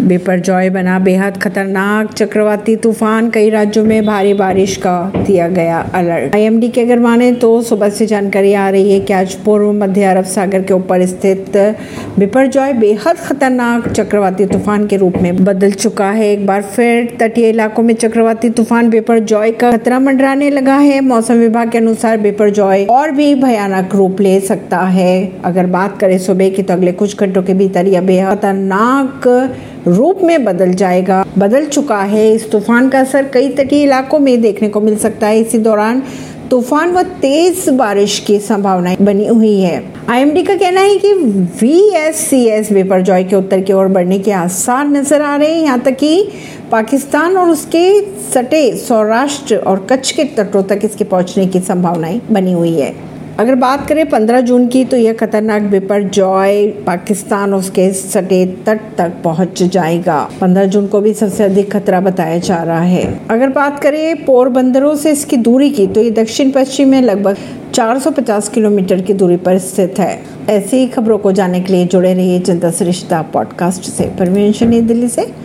बिपरजॉय बना। बेहद खतरनाक चक्रवाती तूफ़ान कई राज्यों में भारी बारिश का दिया गया अलर्ट। आईएमडी के अगर माने तो सुबह से जानकारी आ रही है कि आज पूर्व मध्य अरब सागर के ऊपर स्थित बिपरजॉय बेहद खतरनाक चक्रवाती तूफ़ान के रूप में बदल चुका है। एक बार फिर तटीय इलाकों में चक्रवाती तूफ़ान बिपरजॉय का खतरा मंडराने लगा है। मौसम विभाग के अनुसार बिपरजॉय और भी भयानक रूप ले सकता है। अगर बात करें सुबह की तो अगले कुछ घंटों के भीतर यह बेहद खतरनाक रूप में बदल जाएगा। बदल चुका है इस तूफ़ान का असर। कई तटीय इलाकों में देखने को मिल सकता है। इसी दौरान तूफ़ान व तेज बारिश की संभावना बनी हुई है। आईएमडी का कहना है कि V S C S Biparjoy के उत्तर की ओर बढ़ने के आसार नज़र आ रहे हैं। यहाँ तक कि पाकिस्तान और उसके सटे सौराष्ट्र और कच्छ के तटों तक इसके पहुँचने की संभावनाएँ बनी हुई है। अगर बात करें 15 जून की तो यह खतरनाक बिपर जॉय पाकिस्तान उसके सटे तट तक पहुँच जाएगा। 15 जून को भी सबसे अधिक खतरा बताया जा रहा है। अगर बात करें पोरबंदरों से इसकी दूरी की तो ये दक्षिण पश्चिम में लगभग 450 किलोमीटर की दूरी पर स्थित है। ऐसी खबरों को जानने के लिए जुड़े रहिए जनता सरिश्ता पॉडकास्ट से। परवीन दिल्ली से।